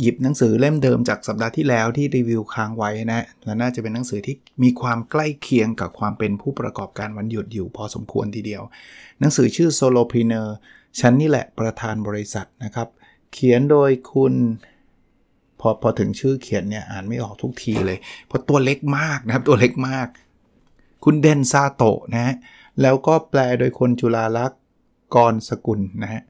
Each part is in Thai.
หยิบหนังสือเล่มเดิมจากสัปดาห์ที่แล้วที่รีวิวค้างไว้นะ และน่าจะเป็นหนังสือที่มีความใกล้เคียงกับความเป็นผู้ประกอบการวันหยุดอยู่พอสมควรทีเดียว หนังสือชื่อ Solopreneur ฉันนี่แหละประธานบริษัทนะครับ เขียนโดยคุณ พอพอถึงชื่อเขียนเนี่ยอ่านไม่ออกทุกทีเลย เพราะตัวเล็กมากนะครับตัวเล็กมาก คุณเดนซาโตะนะฮะแล้วก็แปลโดยคนจุฬาลักษณ์กรสกุลนะฮะ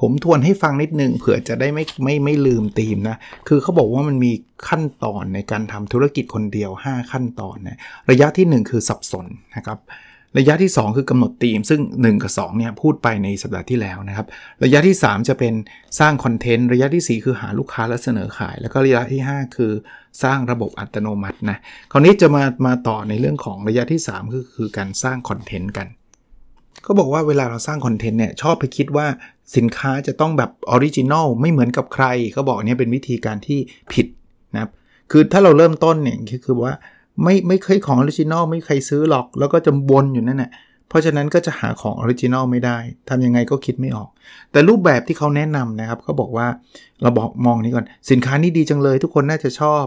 ผมทวนให้ฟังนิดนึงเผื่อจะได้ไม่ไม่ไม่ลืมธีมนะ คือเขาบอกว่ามันมีขั้นตอนในการทำธุรกิจคนเดียว 5 ขั้นตอนนะระยะที่ 1 คือสับสนนะครับระยะที่ 2 คือกำหนดธีม ซึ่ง 1 กับ2เนี่ยพูดไปในสัปดาห์ที่แล้วนะครับ ระยะที่ 3 จะเป็นสร้าง content ระยะที่ 4 คือหาลูกค้าและเสนอขาย แล้วก็ระยะที่ 5 คือสร้างระบบอัตโนมัตินะคราวนี้จะมามาต่อในเรื่องของระยะที่ 3 คือคือการสร้าง content กัน เขาบอกว่าเวลาเราสร้าง content เนี่ยชอบไปคิดว่าสินค้าจะต้องแบบ original ไม่เหมือนกับใครเขาบอกเนี่ยเป็นวิธีการที่ผิดนะครับคือถ้าเราเริ่มต้นเนี่ยคือว่าไม่ไม่เคยของ original ไม่ใครซื้อหรอก แล้วก็จะวนอยู่นั่นแหละเพราะฉะนั้นก็จะหาของ original ไม่ได้ทำยังไงก็คิดไม่ออก แต่รูปแบบที่เขาแนะนำนะครับเขาบอกว่าเราบอกมองนี้ก่อน สินค้านี้ดีจังเลย ทุกคนน่าจะชอบ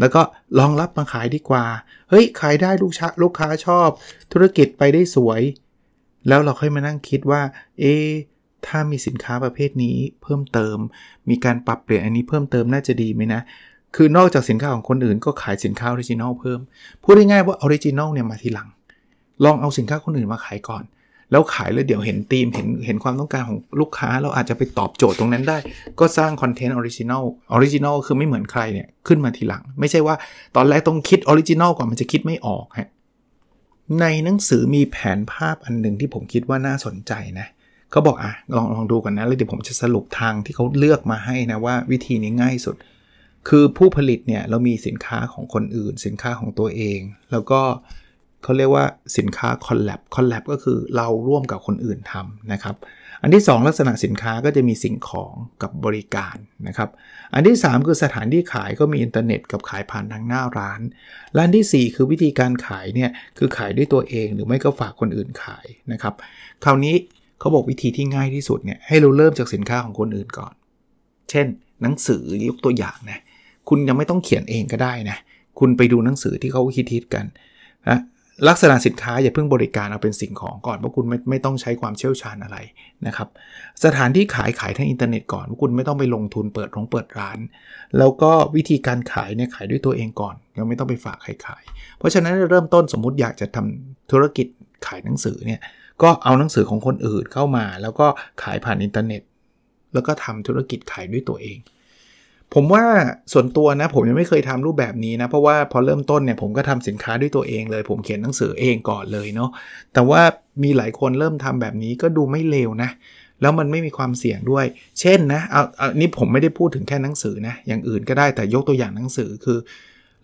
แล้วก็ลองรับมาขายดีกว่า เฮ้ยขายได้ลูกค้าลูกค้าชอบ ธุรกิจไปได้สวย แล้วเราค่อยมานั่งคิดว่า เอ๊ถ้ามีสินค้าประเภทนี้เพิ่มเติม มีการปรับเปลี่ยนอันนี้เพิ่มเติมน่าจะดีไหมนะ คือนอกจากสินค้าของคนอื่นก็ขายสินค้า original เพิ่ม พูดง่ายๆว่า original เนี่ยมาทีหลัง ลองเอาสินค้าคนอื่นมาขายก่อน แล้วขายแล้วเดี๋ยวเห็นธีมเห็นเห็นความต้องการของลูกค้า เราอาจจะไปตอบโจทย์ตรงนั้นได้ ก็สร้างคอนเทนต์ original original คือไม่เหมือนใครเนี่ยขึ้นมาทีหลัง ไม่ใช่ว่าตอนแรกต้องคิด original ก่อนมันจะคิดไม่ออกฮะ ในหนังสือมีแผนภาพอันหนึ่งที่ผมคิดว่าน่าสนใจนะเขาบอกอะลองลองดูกันนะแล้วเดี๋ยวผมจะสรุปทางที่เขาเลือกมาให้นะว่าวิธีนี้ง่ายสุด คือผู้ผลิตเนี่ยเรามีสินค้าของคนอื่น สินค้าของตัวเอง แล้วก็เขาเรียกว่าสินค้าคอลแลบคอลแลบก็คือเราร่วมกับคนอื่นทำนะครับ อันที่ 2 ลักษณะสินค้าก็จะมีสิ่งของกับบริการนะครับ อันที่ 3 คือสถานที่ขายก็มีอินเทอร์เน็ตกับขายผ่านทางหน้าร้านและอันที่ 4 คือวิธีการขายเนี่ยคือขายด้วยตัวเองหรือไม่ก็ฝากคนอื่นขายนะครับคราวนี้เขาบอกวิธีที่ง่ายที่สุดเนี่ยให้เราเริ่มจากสินค้าของคนอื่นก่อน เช่น หนังสือยกตัวอย่างนะคุณยังไม่ต้องเขียนเองก็ได้นะคุณไปดูหนังสือที่เขาคิดๆกันนะ ลักษณะสินค้าอย่าเพิ่งบริการเอาเป็นสิ่งของก่อนเพราะคุณไม่ไม่ต้องใช้ความเชี่ยวชาญอะไรนะครับ สถานที่ขายขายทางอินเทอร์เน็ตก่อนว่าคุณไม่ต้องไปลงทุนเปิดโรงเปิดร้าน แล้วก็วิธีการขายเนี่ยขายด้วยตัวเองก่อนยังไม่ต้องไปฝากใครขาย เพราะฉะนั้นเริ่มต้นสมมุติอยากจะทำธุรกิจขายหนังสือเนี่ยก็เอาหนังสือของคนอื่นเข้ามา แล้วก็ขายผ่านอินเทอร์เน็ต แล้วก็ทำธุรกิจขายด้วยตัวเอง ผมว่าส่วนตัวนะผมยังไม่เคยทำรูปแบบนี้นะ เพราะว่าพอเริ่มต้นเนี่ยผมก็ทำสินค้าด้วยตัวเองเลย ผมเขียนหนังสือเองก่อนเลยเนาะแต่ว่ามีหลายคนเริ่มทำแบบนี้ก็ดูไม่เลวนะ แล้วมันไม่มีความเสี่ยงด้วย เช่นนะเอาเอานี่ผมไม่ได้พูดถึงแค่หนังสือนะอย่างอื่นก็ได้แต่ยกตัวอย่างหนังสือคือ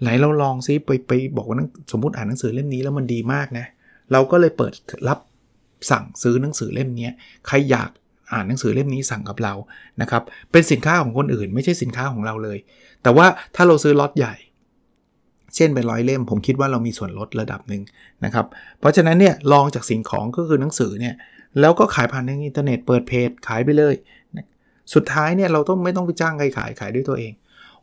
ไหนเราลองซิไปไปบอกว่าสมมติอ่านหนังสือเล่มนี้แล้วมันดีมากนะเราก็เลยเปิดรับสั่งซื้อหนังสือเล่มนี้ใครอยาก อ่านหนังสือเล่มนี้สั่งกับเรานะครับเป็นสินค้าของคนอื่น ไม่ใช่สินค้าของเราเลย แต่ว่าถ้าเราซื้อล็อตใหญ่ เช่นเป็นร้อยเล่ม ผมคิดว่าเรามีส่วนลดระดับหนึ่งนะครับเพราะฉะนั้นเนี่ยลองจากสิ่งของก็คือหนังสือเนี่ยแล้วก็ขายผ่านทางอินเทอร์เน็ตเปิดเพจขายไปเลย สุดท้ายเนี่ยเราต้องไม่ต้องไปจ้างใครขายขายด้วยตัวเอง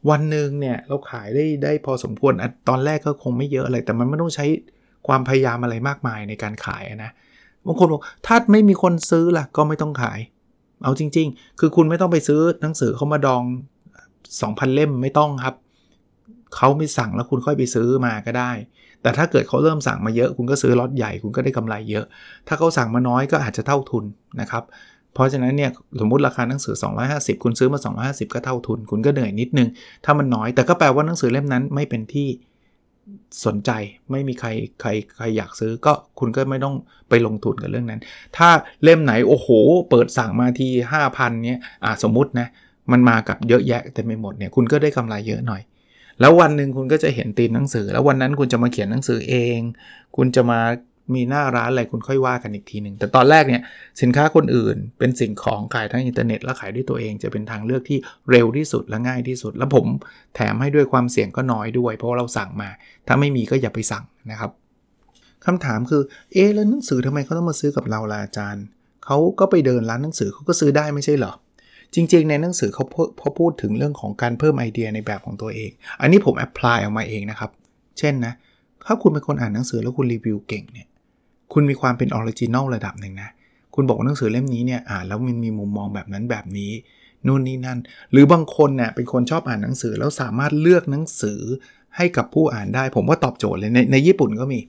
วันหนึ่งเนี่ยเราขายได้ได้พอสมควรตอนแรกก็คงไม่เยอะอะไรแต่มันไม่ต้องใช้ความพยายามอะไรมากมายในการขายนะบางคนบอกถ้าไม่มีคนซื้อล่ะก็ไม่ต้องขาย เอาจริง ๆ คือคุณไม่ต้องไปซื้อหนังสือเขามาดอง 2,000 เล่มไม่ต้องครับ เขาไม่สั่งแล้วคุณค่อยไปซื้อมาก็ได้ แต่ถ้าเกิดเขาเริ่มสั่งมาเยอะ คุณก็ซื้อล็อตใหญ่คุณก็ได้กำไรเยอะ ถ้าเขาสั่งมาน้อยก็อาจจะเท่าทุนนะครับ เพราะฉะนั้นเนี่ยสมมติราคาหนังสือ 250 คุณซื้อมา 250 ก็เท่าทุน คุณก็เหนื่อยนิดนึง ถ้ามันน้อย แต่ก็แปลว่าหนังสือเล่มนั้นไม่เป็นที่ สนใจไม่มีใครใครใครอยากซื้อก็คุณก็ไม่ต้องไปลงทุนกับเรื่องนั้น ถ้าเล่มไหนโอ้โห เปิดสั่งมาที 5,000เนี้ยอ่าสมมุตินะ มันมากับเยอะแยะเต็มไปหมดเนี่ยคุณก็ได้กำไรเยอะหน่อย แล้ววันหนึ่งคุณก็จะเห็นตีมหนังสือ แล้ววันนั้นคุณจะมาเขียนหนังสือเอง คุณจะมา มีหน้าร้านอะไรคุณค่อยว่ากันอีกทีหนึ่งแต่ตอนแรกเนี่ยสินค้าคนอื่น เป็นสิ่งของขายทางอินเทอร์เน็ตแล้วขายด้วยตัวเองจะเป็นทางเลือกที่เร็วที่สุดและง่ายที่สุด แล้วผมแถมให้ด้วยความเสี่ยงก็น้อยด้วย เพราะเราสั่งมา ถ้าไม่มีก็อย่าไปสั่งนะครับคำถามคือเอ๊แล้วหนังสือทำไมเขาต้องมาซื้อกับเราล่ะอาจารย์เขาก็ไปเดินร้านหนังสือเขาก็ซื้อได้ไม่ใช่เหรอจริงๆ ในหนังสือเขาเขาพูดถึงเรื่องของการเพิ่มไอเดียในแบบของตัวเอง อันนี้ผม apply ออกมาเองนะครับ เช่นนะ ถ้าคุณเป็นคนอ่านหนังสือแล้วคุณรีวิวเก่งเนี่ย คุณมีความเป็น original ระดับหนึ่งนะ คุณบอกหนังสือเล่มนี้เนี่ยอ่านแล้วมันมีมุมมองแบบนั้นแบบนี้นู่นนี่นั่น หรือบางคนเนี่ยเป็นคนชอบอ่านหนังสือแล้วสามารถเลือกหนังสือให้กับผู้อ่านได้ ผมว่าตอบโจทย์เลยในในญี่ปุ่นก็มี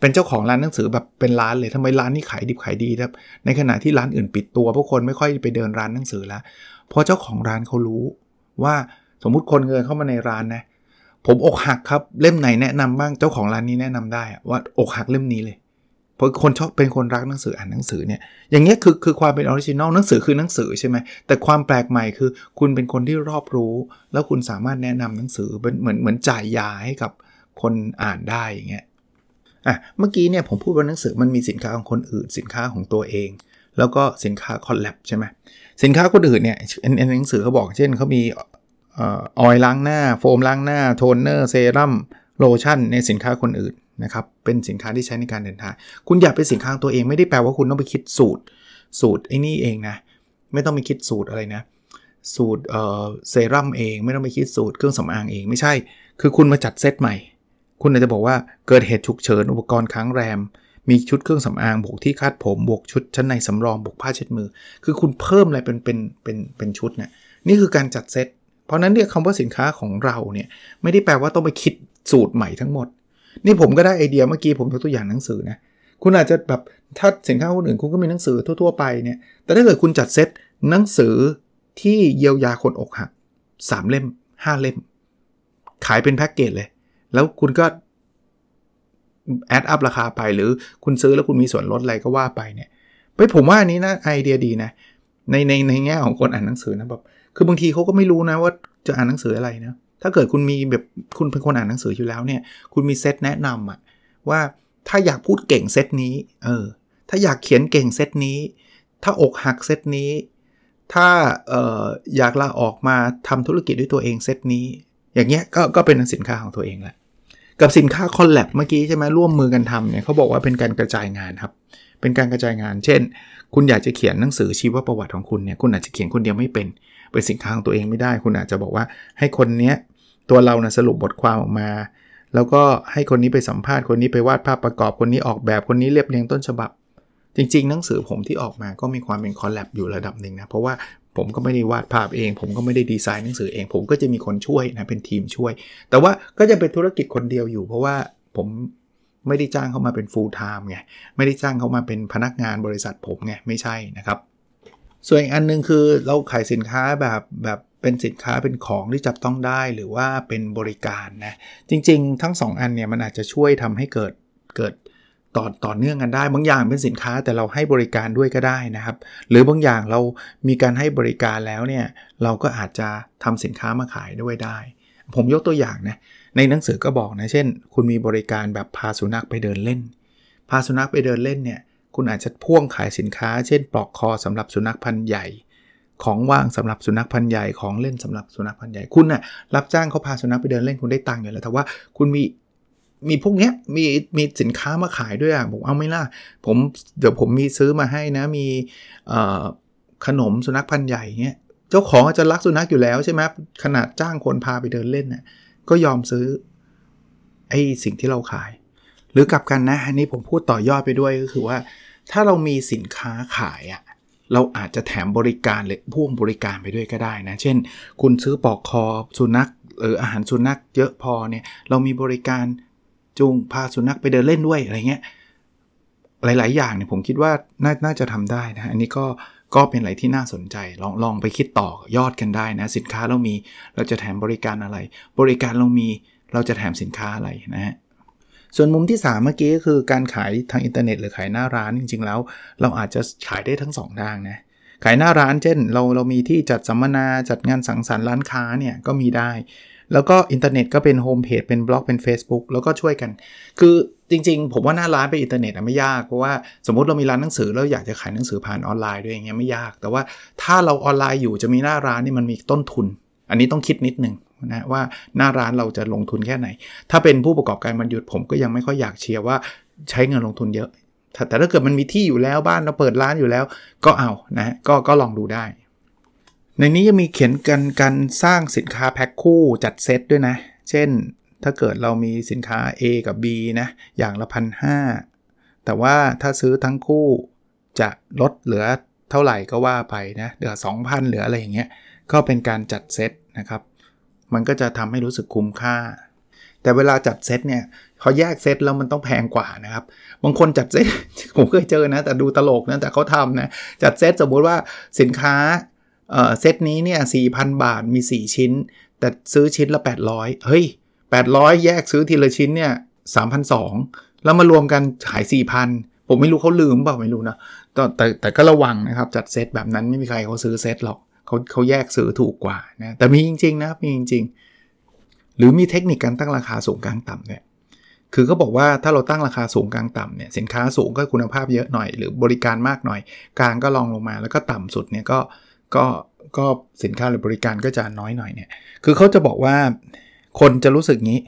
เป็นเจ้าของร้านหนังสือแบบเป็นร้านเลยทำไมร้านนี้ขายดิบขายดีครับ ในขณะที่ร้านอื่นปิดตัวพวกคนไม่ค่อยไปเดินร้านหนังสือแล้วเพราะเจ้าของร้านเขารู้ว่าสมมุติคนเดินเข้ามาในร้านนะผมอกหักครับเล่มไหนแนะนำบ้างเจ้าของร้านนี้แนะนำได้ว่าอกหักเล่มนี้เลย เพราะคนชอบเป็นคนรักหนังสืออ่านหนังสือเนี่ยอย่างเงี้ยคือคือความเป็น original หนังสือคือหนังสือใช่ไหมแต่ความแปลกใหม่คือ คุณเป็นคนที่รอบรู้ แล้วคุณสามารถแนะนำหนังสือเป็นเหมือนเหมือนจ่ายยาให้กับคนอ่านได้อย่างเงี้ยอะเมื่อกี้เนี่ยผมพูดว่าหนังสือมันมีสินค้าของคนอื่นสินค้าของตัวเอง แล้วก็สินค้าคอลแลบใช่ไหมสินค้าคนอื่นเนี่ยในหนังสือเขาบอกเช่นเขามีออยล้างหน้า โฟมล้างหน้า โทนเนอร์เซรั่มโลชั่นในสินค้าคนอื่น นะครับเป็นสินค้าที่ใช้ในการเดินทาง คุณอยากเป็นสินค้าตัวเองไม่ได้แปลว่าคุณต้องไปคิดสูตร สูตรไอ้นี่เองนะไม่ต้องไปคิดสูตรอะไรนะ สูตรเซรั่มเองไม่ต้องไปคิดสูตรเครื่องสำอางเองไม่ใช่ คือคุณมาจัดเซตใหม่ คุณอาจจะบอกว่าเกิดเหตุฉุกเฉินอุปกรณ์ค้างแรม มีชุดเครื่องสำอางบวกที่คาดผมบวกชุดชั้นในสำรองบวกผ้าเช็ดมือ คือคุณเพิ่มอะไรเป็นเป็นเป็นเป็นชุดเนี่ยนี่คือการจัดเซตเพราะนั้นเรียกคำว่าสินค้าของเราเนี่ยไม่ได้แปลว่าต้องไปคิดสูตรใหม่ทั้งหมด นี่ผมก็ได้ไอเดียเมื่อกี้ผมยกตัวอย่างหนังสือนะคุณอาจจะแบบถ้าสินค้าคนอื่นคุณก็มีหนังสือทั่วๆไปเนี่ยแต่ถ้าเกิดคุณจัดเซตหนังสือที่เยียวยาคนอกหัก3เล่ม 5 เล่ม ขายเป็นแพ็กเกจเลย แล้วคุณก็แอดอัพราคาไปหรือคุณซื้อแล้วคุณมีส่วนลดอะไรก็ว่าไปเนี่ยไปผมว่าอันนี้นะไอเดียดีนะในในในแง่ของคนอ่านหนังสือนะแบบคือบางทีเขาก็ไม่รู้นะว่าจะอ่านหนังสืออะไรนะ ถ้าเกิดคุณมีแบบคุณเป็นคนอ่านหนังสืออยู่แล้วเนี่ย คุณมีเซตแนะนำอะว่าถ้าอยากพูดเก่งเซตนี้ เออ ถ้าอยากเขียนเก่งเซตนี้ ถ้าอกหักเซตนี้ ถ้าเอออยากลาออกมาทำธุรกิจด้วยตัวเองเซตนี้ อย่างเงี้ยก็ก็เป็นสินค้าของตัวเองแหละ กับสินค้าคอลแลบเมื่อกี้ใช่ไหมร่วมมือกันทำเนี่ยเขาบอกว่าเป็นการกระจายงานครับ เป็นการกระจายงาน เช่น คุณอยากจะเขียนหนังสือชีวประวัติของคุณเนี่ย คุณอาจจะเขียนคนเดียวไม่เป็น เป็นสินค้าของตัวเองไม่ได้ คุณอาจจะบอกว่าให้คนเนี้ยตัวเรานะสรุปบทความออกมา แล้วก็ให้คนนี้ไปสัมภาษณ์คนนี้ไปวาดภาพประกอบคนนี้ออกแบบคนนี้เรียบเรียงต้นฉบับ จริง ๆ หนังสือผมที่ออกมาก็มีความเป็นคอลแลบอยู่ระดับหนึ่งนะเพราะว่าผมก็ไม่ได้วาดภาพเอง ผมก็ไม่ได้ดีไซน์หนังสือเอง ผมก็จะมีคนช่วยนะเป็นทีมช่วย แต่ว่าก็จะเป็นธุรกิจคนเดียวอยู่ เพราะว่าผมไม่ได้จ้างเขามาเป็น full time ไงไม่ได้จ้างเขามาเป็นพนักงานบริษัทผมไงไม่ใช่นะครับ ส่วนอีกอันนึงคือเราขายสินค้าแบบแบบเป็นสินค้าเป็นของที่จับต้องได้หรือว่าเป็นบริการนะ จริงๆ ทั้ง 2 อันเนี่ยมันอาจจะช่วยทำให้เกิดเกิดต่อต่อเนื่องกันได้ บางอย่างเป็นสินค้าแต่เราให้บริการด้วยก็ได้นะครับ หรือบางอย่างเรามีการให้บริการแล้วเนี่ยเราก็อาจจะทำสินค้ามาขายด้วยได้ ผมยกตัวอย่างนะในหนังสือก็บอกนะเช่น คุณมีบริการแบบพาสุนัขไปเดินเล่น พาสุนัขไปเดินเล่นเนี่ย คุณอาจจะพ่วงขายสินค้า เช่นปลอกคอสำหรับสุนัขพันธุ์ใหญ่ ของว่างสำหรับสุนัขพันธุ์ใหญ่ของเล่นสำหรับสุนัขพันธุ์ใหญ่คุณนะ่ะรับจ้างเขาพาสุนัขไปเดินเล่นคุณได้ตังค์อยู่แล้วแต่ว่าคุณมีมีพวกเนี้ยมีมีสินค้ามาขายด้วยอะผมเอาไม่ล่ะผมเดี๋ยวผมมีซื้อมาให้นะมีขนมสุนัขพันธุ์ใหญ่เงี้ยเจ้าของจจะรักสุนัขอยู่แล้วใช่ไหมขนาดจ้างคนพาไปเดินเล่นน่ะก็ยอมซื้อไอ้สิ่งที่เราขาย หรือกลับกันนะอันนี้ผมพูดต่อยอดไปด้วยก็คือว่า ถ้าเรามีสินค้าขายอะ่ะเราอาจจะแถมบริการหรือพ่วงบริการไปด้วยก็ได้นะ เช่น คุณซื้อปอกคอสุนัขหรืออาหารสุนัขเยอะพอเนี่ย เรามีบริการจูงพาสุนัขไปเดินเล่นด้วยอะไรเงี้ย หลาย ๆ อย่างเนี่ยผมคิดว่าน่านาจะทำได้นะ อันนี้ก็ก็เป็นอะไรที่น่าสนใจ ลองลองไปคิดต่อยอดกันได้นะ สินค้าเรามีเราจะแถมบริการอะไร บริการเรามีเราจะแถมสินค้าอะไรนะฮะ ส่วนมุมที่ 3 เมื่อกี้ก็คือการขายทางอินเทอร์เน็ตหรือขายหน้าร้านจริง ๆ แล้ว เราอาจจะขายได้ทั้ง 2 ทางนะขายหน้าร้านเช่น เราเรามีที่จัดสัมมนาจัดงานสังสรรค์ร้านค้าเนี่ยก็มีได้ แล้วก็อินเทอร์เน็ตก็เป็นโฮมเพจเป็นบล็อกเป็น Facebook แล้วก็ช่วยกัน คือจริง ๆ ผมว่าหน้าร้านไปอินเทอร์เน็ตไม่ยากเพราะว่าสมมติเรามีร้านหนังสือแล้วอยากจะขายหนังสือผ่านออนไลน์ด้วยอย่างเงี้ยไม่ยาก แต่ว่าถ้าเราออนไลน์อยู่จะมีหน้าร้านนี่มันมีต้นทุน อันนี้ต้องคิดนิดนึง นะว่าหน้าร้านเราจะลงทุนแค่ไหน ถ้าเป็นผู้ประกอบการวันหยุดผมก็ยังไม่ค่อยอยากเชียร์ว่าใช้เงินลงทุนเยอะ แต่ถ้าเกิดมันมีที่อยู่แล้วบ้านเราเปิดร้านอยู่แล้ว ก็เอานะก็ก็ลองดูได้ ในนี้ยังมีเขียนกันการสร้างสินค้าแพ็คคู่จัดเซตด้วยนะ เช่นถ้าเกิดเรามีสินค้า A กับ B นะอย่างละพันหแต่ว่าถ้าซื้อทั้งคู่จะลดเหลือเท่าไหร่ก็ว่าไปนะเหลือ 2,000 เหลืออะไรอย่างเงี้ยก็เป็นการจัดเซตนะครับ มันก็จะทำให้รู้สึกคุ้มค่า แต่เวลาจัดเซตเนี่ยเขาแยกเซตแล้วมันต้องแพงกว่านะครับ บางคนจัดเซตผมเคยเจอนะ แต่ดูตลกนะแต่เขาทำนะ จัดเซตสมมุติว่าสินค้าเซตนี้เนี่ย4,000บาทมี 4 ชิ้น แต่ซื้อชิ้นละ 800 เฮ้ย 800 แยกซื้อทีละชิ้นเนี่ย3,200แล้วมารวมกันขาย 4,000 ผมไม่รู้เขาลืมเปล่าไม่รู้นะแต่แต่แต่ก็ระวังนะครับ จัดเซตแบบนั้นไม่มีใครเขาซื้อเซตหรอก เขาเขาแยกซื้อถูกกว่านะแต่มีจริงๆนะมีจริง ๆ หรือมีเทคนิคการตั้งราคาสูงกลางต่ำเนี่ยคือเขาบอกว่าถ้าเราตั้งราคาสูงกลางต่ำเนี่ยสินค้าสูงก็คุณภาพเยอะหน่อย หรือบริการมากหน่อย กลางก็ลองลงมาแล้วก็ต่ำสุดเนี่ยก็ก็ก็สินค้าหรือบริการก็จะน้อยหน่อยเนี่ยคือเขาจะบอกว่าคนจะรู้สึกงี้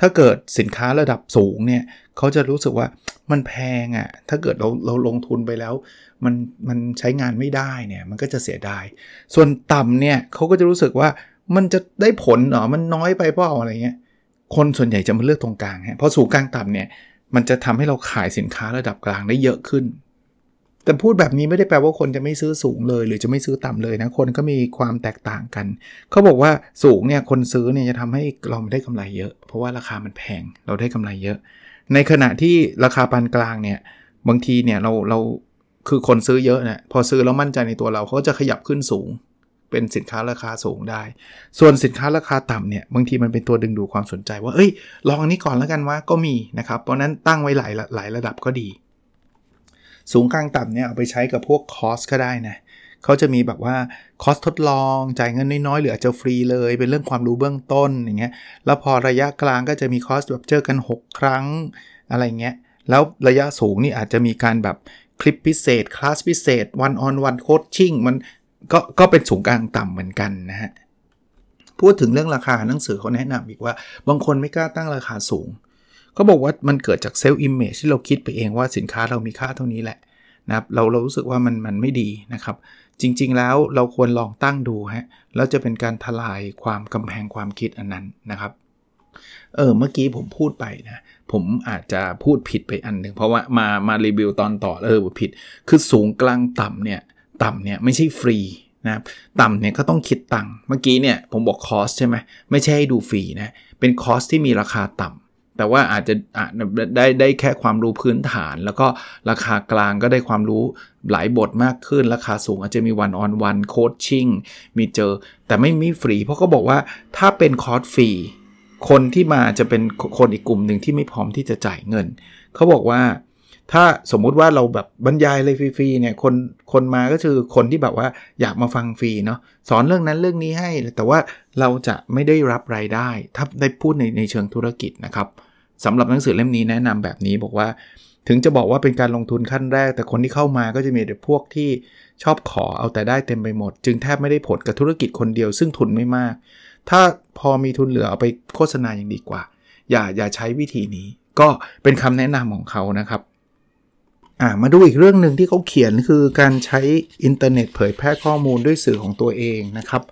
ถ้าเกิดสินค้าระดับสูงเนี่ยเขาจะรู้สึกว่า มันแพงอะ่ะ ถ้าเกิดเราเราลงทุนไปแล้ว มันมันใช้งานไม่ได้เนี่ย มันก็จะเสียดาย ส่วนต่ำเนี่ยเขาก็จะรู้สึกว่ามันจะได้ผลหรอ มันน้อยไปเปล่าอะไรเงี้ย คนส่วนใหญ่จะมาเลือกตรงกลางฮะเพราะสูงกลางต่ำเนี่ย มันจะทำให้เราขายสินค้าระดับกลางได้เยอะขึ้น แต่พูดแบบนี้ไม่ได้แปลว่าคนจะไม่ซื้อสูงเลย หรือจะไม่ซื้อต่ำเลยนะ คนก็มีความแตกต่างกัน เขาบอกว่าสูงเนี่ยคนซื้อเนี่ยจะทำให้เราได้กำไรเยอะ เพราะว่าราคามันแพง เราได้กำไรเยอะ ในขณะที่ราคาปานกลางเนี่ยบางทีเนี่ยเราเราคือคนซื้อเยอะเนี่ยพอซื้อแล้วมั่นใจในตัวเราเขาจะขยับขึ้นสูง เป็นสินค้าราคาสูงได้ ส่วนสินค้าราคาต่ำเนี่ยบางทีมันเป็นตัวดึงดูความสนใจว่าเอ้ยลองนนี้ก่อนแล้วกันว่าก็มีนะครับเพราะนั้นตั้งไว้หลายหลายระดับก็ดี สูงกลางต่ำเนี่ยเอาไปใช้กับพวกคอสก็ได้นะเขาจะมีแบบว่าคอสทดลองจ่ายเงินน้อยๆหรืออาจจะฟรีเลย เป็นเรื่องความรู้เบื้องต้นอย่างเงี้ยแล้วพอระยะกลางก็จะมีคอสแบบเจอกัน 6 ครั้งอะไรเงี้ยแล้วระยะสูงนี่อาจจะมีการแบบคลิปพิเศษคลาสพิเศษ one on one coaching มันก็ก็เป็นสูงกลางต่ำเหมือนกันนะฮะพูดถึงเรื่องราคาหนังสือเขาแนะนำอีกว่า บางคนไม่กล้าตั้งราคาสูงเขาบอกว่ามันเกิดจาก self image ที่เราคิดไปเองว่าสินค้าเรามีค่าเท่านี้แหละนะครับเราเรารู้สึกว่ามันมันไม่ดีนะครับ จริง ๆ แล้วเราควรลองตั้งดูฮะแล้วจะเป็นการทลายความกำแพงความคิดอันนั้นนะครับเออเมื่อกี้ผมพูดไปนะผมอาจจะพูดผิดไปอันหนึ่งเพราะว่ามามารีวิวตอนต่อเออผิด คือสูงกลางต่ำเนี่ยต่ำเนี่ยไม่ใช่ฟรีนะครับต่ำเนี่ยก็ต้องคิดตังค์เมื่อกี้เนี่ยผมบอกคอสใช่ไหมไม่ใช่ให้ดูฟรีนะเป็นคอสที่มีราคาต่ำแต่ว่าอาจจะได้ได้แค่ความรู้พื้นฐาน แล้วก็ราคากลางก็ได้ความรู้ หลายบทมากขึ้น ราคาสูงอาจจะมีวันออนวันโคชชิ่งมีเจอ แต่ไม่มีฟรี เพราะเขาบอกว่าถ้าเป็นคอร์สฟรี คนที่มาจะเป็นคนอีกกลุ่มหนึ่งที่ไม่พร้อมที่จะจ่ายเงิน เขาบอกว่าถ้าสมมุติว่าเราแบบบรรยายเลยฟรีๆเนี่ยคนคนมาก็คือคนที่แบบว่าอยากมาฟังฟรีเนาะสอนเรื่องนั้นเรื่องนี้ให้ แต่ว่าเราจะไม่ได้รับรายได้ ถ้าได้พูดในในเชิงธุรกิจนะครับสำหรับหนังสือเล่มนี้แนะนำแบบนี้บอกว่า ถึงจะบอกว่าเป็นการลงทุนขั้นแรก แต่คนที่เข้ามาก็จะมีแต่พวกที่ชอบขอเอาแต่ได้เต็มไปหมด จึงแทบไม่ได้ผลกับธุรกิจคนเดียวซึ่งทุนไม่มาก ถ้าพอมีทุนเหลือเอาไปโฆษณาอย่างดีกว่า อย่าอย่าใช้วิธีนี้ ก็เป็นคำแนะนำของเขานะครับอ่ามาดูอีกเรื่องหนึ่งที่เขาเขียนคือการใช้อินเทอร์เน็ตเผยแพร่ข้อมูลด้วยสื่อของตัวเองนะครับ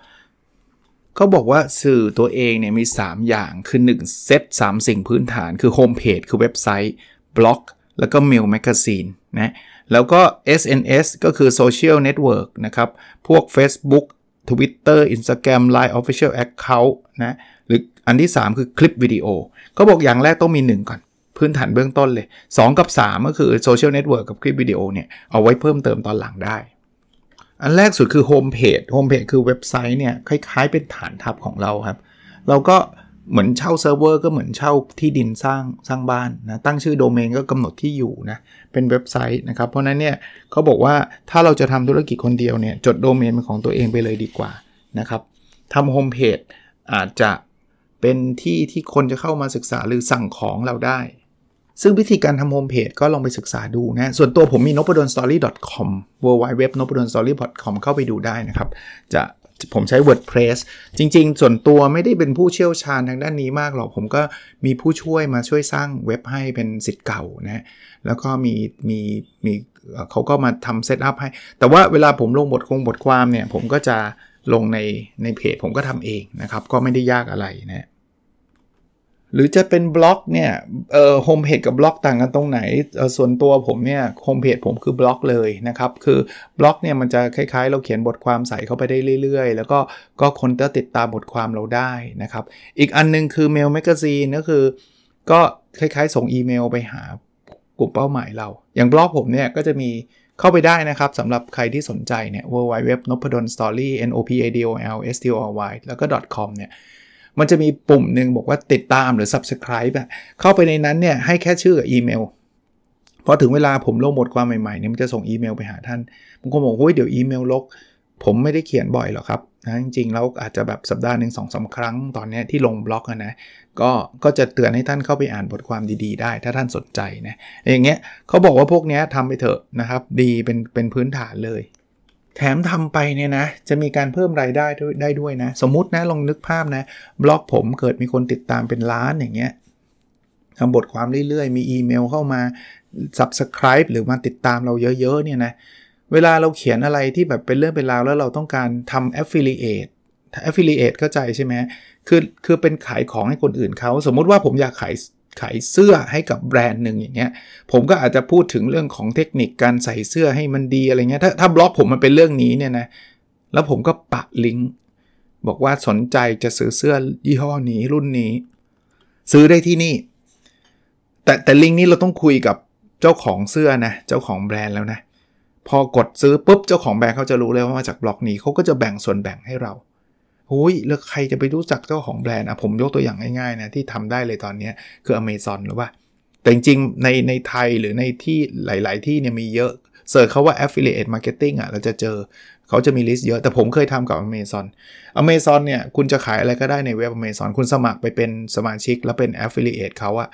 เขาบอกว่าสื่อตัวเองเนี่ยมี 3 อย่างคือ 1 เซต3 สิ่งพื้นฐานคือโฮมเพจคือเว็บไซต์บล็อก แล้วก็ mail magazine นะแล้วก็ SNS ก็คือโซเชียลเน็ตเวิร์กนะครับ พวก Facebook Twitter Instagram Line Official Account นะหรืออันที่ 3 คือคลิปวิดีโอเขาบอกอย่างแรกต้องมี 1 ก่อน พื้นฐานเบื้องต้นเลย 2 กับ 3 ก็คือโซเชียลเน็ตเวิร์กกับคลิปวิดีโอเนี่ย เอาไว้เพิ่มเติมตอนหลังได้ อันแรกสุดคือโฮมเพจโฮมเพจคือเว็บไซต์เนี่ย คล้ายๆเป็นฐานทัพของเราครับ เราก็ เหมือนเช่าเซิร์ฟเวอร์ก็เหมือนเช่าที่ดินสร้างสร้างบ้านนะตั้งชื่อโดเมนก็กำหนดที่อยู่นะเป็นเว็บไซต์นะครับเพราะนั้นเนี่ยเขาบอกว่าถ้าเราจะทำธุรกิจคนเดียวเนี่ยจดโดเมนเป็นของตัวเองไปเลยดีกว่านะครับทำโฮมเพจอาจจะเป็นที่ที่คนจะเข้ามาศึกษาหรือสั่งของเราได้ ซึ่งวิธีการทำโฮมเพจก็ลองไปศึกษาดูนะ ส่วนตัวผมมี n o p a d o l story com w w w n o p a d o l story com เข้าไปดูได้นะครับ จะ ผมใช้ WordPress จริง ๆ ส่วนตัวไม่ได้เป็นผู้เชี่ยวชาญทางด้านนี้มากหรอก ผมก็มีผู้ช่วยมาช่วยสร้างเว็บให้เป็นศิษย์เก่านะแล้วก็มีมีมีเขาก็มาทำ set up ให้ แต่ว่าเวลาผมลงบทคงบทความเนี่ย ผมก็จะลงในในเพจผมก็ทำเองนะครับ ก็ไม่ได้ยากอะไรนะ หรือจะเป็นบล็อกเนี่ยเอ่อโฮมเพจกับบล็อกต่างกันตรงไหนเออส่วนตัวผมเนี่ยโฮมเพจผมคือบล็อกเลยนะครับ คือบล็อกเนี่ยมันจะคล้ายๆ เราเขียนบทความใส่เข้าไปได้เรื่อยๆ แล้วก็ก็คนจะติดตามบทความเราได้นะครับ อีกอันนึงคือ mail magazine ก็คือ ก็คล้ายๆ ส่งอีเมลไปหากลุ่มเป้าหมายเรา อย่างบล็อกผมเนี่ยก็จะมีเข้าไปได้นะครับสำหรับใครที่สนใจเนี่ย w w w n o p a d o l story n o p a d o l s t o r y แล้วก็ .com เนี่ย มันจะมีปุ่มหนึ่งบอกว่าติดตามหรือ subscribe แบบเข้าไปในนั้นเนี่ยให้แค่ชื่อกับอีเมลพอถึงเวลาผมลงบทความใหม่ๆเนี่ยมันจะส่งอีเมลไปหาท่านผมก็บอกเฮ้ยเดี๋ยวอีเมลลกผมไม่ได้เขียนบ่อยหรอกครับนะจริงๆแล้วอาจจะแบบสัปดาห์หนึ่งสองสาครั้งตอนนี้ที่ลงบล็อกนะก็ก็จะเตือนให้ท่านเข้าไปอ่านบทความดีๆ ได้ ถ้าท่านสนใจนะอย่างเงี้ยเขาบอกว่าพวกนี้ทำไปเถอะนะครับ ดีเป็นเป็นพื้นฐานเลย แถมทำไปเนี่ยนะจะมีการเพิ่มรายได้ได้ด้วยนะ สมมตินะลองนึกภาพนะ บล็อกผมเกิดมีคนติดตามเป็นล้านอย่างเงี้ยทำบทความเรื่อยๆ มีอีเมลเข้ามา subscribe หรือมาติดตามเราเยอะๆเนี่ยนะเวลาเราเขียนอะไรที่แบบเป็นเรื่องเป็นราวแล้วเราต้องการทำ affiliate affiliate เข้าใจใช่ไหมคือคือเป็นขายของให้คนอื่นเขา สมมุติว่าผมอยากขาย ขายเสื้อให้กับแบรนด์หนึ่งอย่างเงี้ย ผมก็อาจจะพูดถึงเรื่องของเทคนิคการใส่เสื้อให้มันดีอะไรเงี้ย ถ้าถ้าบล็อกผมมันเป็นเรื่องนี้เนี่ยนะ แล้วผมก็ปะลิงก์บอกว่าสนใจจะซื้อเสื้อยี่ห้อนี้รุ่นนี้ ซื้อได้ที่นี่ แต่แต่ลิงก์นี้เราต้องคุยกับเจ้าของเสื้อนะ เจ้าของแบรนด์แล้วนะ พอกดซื้อปุ๊บเจ้าของแบรนด์เขาจะรู้เลยว่ามาจากบล็อกนี้เขาก็จะแบ่งส่วนแบ่งให้เรา หุยแล้วใครจะไปรู้จักเจ้าของแบรนด์อะผมยกตัวอย่างง่ายๆนะที่ทำได้เลยตอนนี้คือ Amazon หรือว่าแต่จริงๆในในไทยหรือในที่หลาย ๆ ที่เนี่ยมีเยอะเสิร์ชเขาว่า affiliate marketing อะเราจะเจอเขาจะมีลิสต์เยอะ แต่ผมเคยทำกับ Amazon Amazon เนี่ย คุณจะขายอะไรก็ได้ในเว็บ Amazon คุณสมัครไปเป็นสมาชิก แล้วเป็น affiliate เขาอะ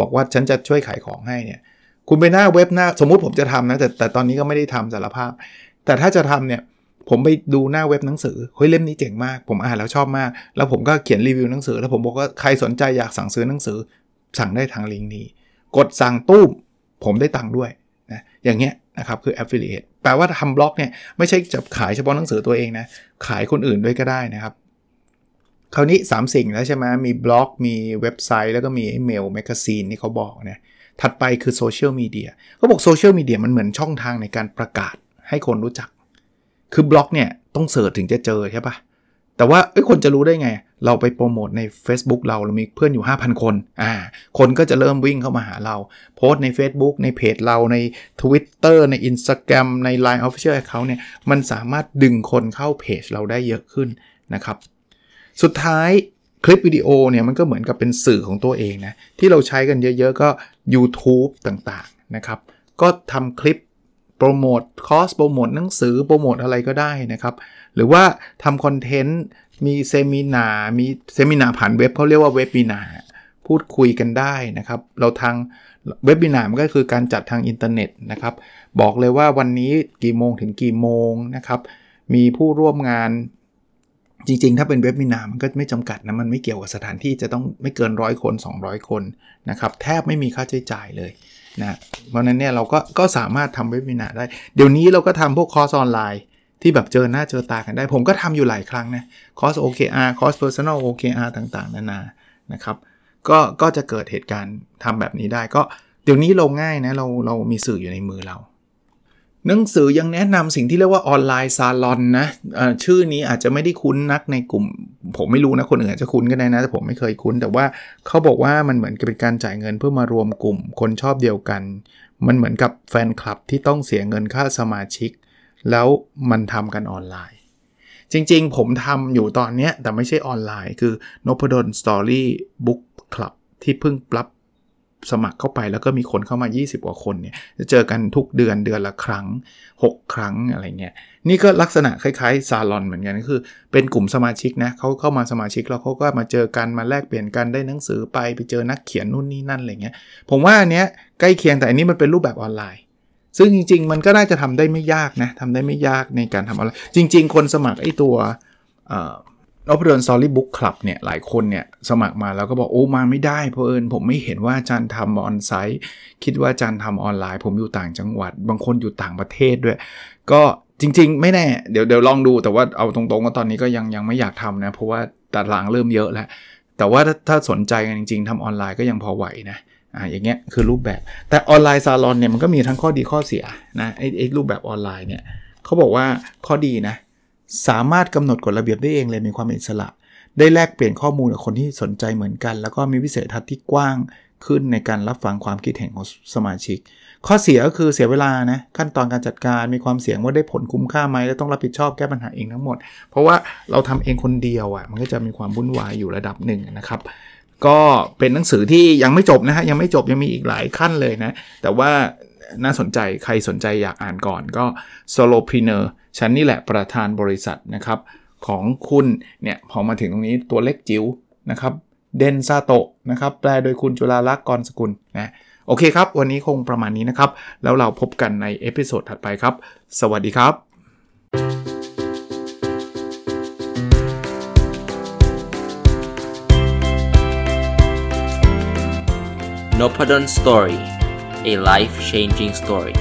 บอกว่าฉันจะช่วยขายของให้เนี่ย คุณไปหน้าเว็บหน้า สมมุติผมจะทำนะ แต่แต่ตอนนี้ก็ไม่ได้ทำสารภาพ แต่ถ้าจะทำเนี่ย ผมไปดูหน้าเว็บหนังสือเฮ้ยเล่มนี้เจ๋งมาก ผมอ่านแล้วชอบมาก แล้วผมก็เขียนรีวิวหนังสือ แล้วผมบอกว่าใครสนใจอยากสั่งซื้อหนังสือ สั่งได้ทางลิงก์นี้ กดสั่งตู้มผมได้ตังค์ด้วยนะอย่างเงี้ยนะครับคือ affiliate แปลว่าทำบล็อกเนี่ยไม่ใช่จะขายเฉพาะหนังสือตัวเองนะขายคนอื่นด้วยก็ได้นะครับคราวนี้ 3 สิ่งแล้วใช่ไหมมีบล็อก มีเว็บไซต์ แล้วก็มีอีเมล magazine ที่เขาบอกนะถัดไปคือโซเชียลมีเดียเขาบอกโซเชียลมีเดียมันเหมือนช่องทางในการประกาศให้คนรู้จัก คือบล็อกเนี่ยต้องเสิร์ชถึงจะเจอใช่ปะแต่ว่าเอ้ยคนจะรู้ได้ไง เราไปโปรโมทใน Facebook เราเรามีเพื่อนอยู่ 5,000 คนอ่าคนก็จะเริ่มวิ่งเข้ามาหาเรา โพสใน Facebook ในเพจเราใน Twitter ใน Instagram ใน Line Official Account เนี่ยมันสามารถดึงคนเข้าเพจเราได้เยอะขึ้นนะครับ สุดท้ายคลิปวิดีโอเนี่ยมันก็เหมือนกับเป็นสื่อของตัวเองนะ ที่เราใช้กันเยอะๆก็ YouTube ต่างๆนะครับ ก็ทำคลิป โปรโมทคอร์สโปรโมทหนังสือโปรโมทอะไรก็ได้นะครับ หรือว่าทำ content มี seminar มี seminar ผ่านเว็บเขาเรียกว่า webinar พูดคุยกันได้นะครับ เราทาง webinar มันก็คือการจัดทางอินเทอร์เน็ตนะครับ บอกเลยว่าวันนี้กี่โมงถึงกี่โมงนะครับ มีผู้ร่วมงานจริงๆ ถ้าเป็นเว็บมินามันก็ไม่จำกัดนะ มันไม่เกี่ยวกับสถานที่จะต้องไม่เกินร้อยคน 200 คนนะครับ แทบไม่มีค่าใช้จ่ายเลย นะเพราะนั้นเนี่ยเราก็ก็สามารถทำเว็บมินาได้ เดี๋ยวนี้เราก็ทำพวกคอร์สออนไลน์ ที่แบบเจอหน้าเจอตากันได้ ผมก็ทำอยู่หลายครั้งนะคอร์ส OKR คอร์ส Personal OKR ต่างๆ นานานะครับก็ก็จะเกิดเหตุการณ์ทำแบบนี้ได้ก็เดี๋ยวนี้เราง่ายนะเราเรามีสื่ออยู่ในมือเรา หนังสือยังแนะนำสิ่งที่เรียกว่า online salon นะชื่อนี้อาจจะไม่ได้คุ้นนักในกลุ่ม ผมไม่รู้นะคนอื่นอาจจะคุ้นก็ได้นะ แต่ผมไม่เคยคุ้น แต่ว่าเขาบอกว่ามันเหมือนกับเป็นการจ่ายเงินเพื่อมารวมกลุ่ม คนชอบเดียวกัน มันเหมือนกับแฟนคลับที่ต้องเสียเงินค่าสมาชิก แล้วมันทำกันออนไลน์ จริงๆ ผมทำอยู่ตอนนี้แต่ไม่ใช่ออนไลน์ คือ n o p a d o n Story Book Club ที่เพิ่งปรับ สมัครเข้าไปแล้วก็มีคนเข้ามา 20 กว่าคนเนี่ยจะเจอกันทุกเดือนเดือนละครั้ง 6 ครั้งอะไรเงี้ยนี่ก็ลักษณะคล้ายๆซาลอนเหมือนกันก็คือ เป็นกลุ่มสมาชิกนะเขาเข้ามาสมาชิกแล้วเขาก็มาเจอกันมาแลกเปลี่ยนกันได้หนังสือไปไปเจอนักเขียนนู่นนี่นั่นอะไรเงี้ยผมว่าอันเนี้ยใกล้เคียงแต่อันนี้มันเป็นรูปแบบออนไลน์ ซึ่งจริง ๆ มันก็น่าจะทำได้ไม่ยากนะทำได้ไม่ยากในการทำอะไรจริง ๆ คนสมัครไอ้ตัว นพดล Story Book Club เนี่ยหลายคนเนี่ยสมัครมาแล้วก็บอกโอ้มาไม่ได้เพราะเอิญผมไม่เห็นว่าอาจารย์ทำ onsite คิดว่าอาจารย์ทำออนไลน์ ผมอยู่ต่างจังหวัด บางคนอยู่ต่างประเทศด้วย ก็จริง ๆ ไม่แน่เดี๋ยวเดี๋ยวลองดูแต่ว่าเอาตรงๆก็ตอนนี้ก็ยังยังไม่อยากทำนะ เพราะว่าตารางเริ่มเยอะแล้ว แต่ว่าถ้าถ้าสนใจกันจริง ๆทำออนไลน์ก็ยังพอไหวนะอ่าอย่างเงี้ยคือรูปแบบแต่ออนไลน์ซาลอนเนี่ยมันก็มีทั้งข้อดีข้อเสียนะไอ้ไอ้รูปแบบออนไลน์เนี่ยเขาบอกว่าข้อดีนะ สามารถกำหนดกฎระเบียบได้เองเลยมีความอิสระ ได้แลกเปลี่ยนข้อมูลกับคนที่สนใจเหมือนกัน แล้วก็มีวิสัยทัศน์ที่กว้างขึ้นในการรับฟังความคิดเห็นของสมาชิก ข้อเสียก็คือเสียเวลานะขั้นตอนการจัดการมีความเสี่ยงว่าได้ผลคุ้มค่าไหมและต้องรับผิดชอบแก้ปัญหาเองทั้งหมด เพราะว่าเราทำเองคนเดียวอะ่ะมันก็จะมีความวุ่นวายอยู่ระดับหนึ่งนะครับก็เป็นหนังสือที่ยังไม่จบนะฮะยังไม่จบยังมีอีกหลายขั้นเลยนะ แต่ว่าน่าสนใจใครสนใจอยากอ่านก่อนก็ solopreneur ฉันนี่แหละประธานบริษัทนะครับของคุณเนี่ยพอมาถึงตรงนี้ตัวเล็กจิ๋วนะครับเดนซาโตะนะครับแปลโดยคุณจุฬาลักษณ์กรสกุลนะโอเคครับ วันนี้คงประมาณนี้นะครับ แล้วเราพบกันใน episode ถัดไปครับ สวัสดีครับ n o p a d o n Story a life changing story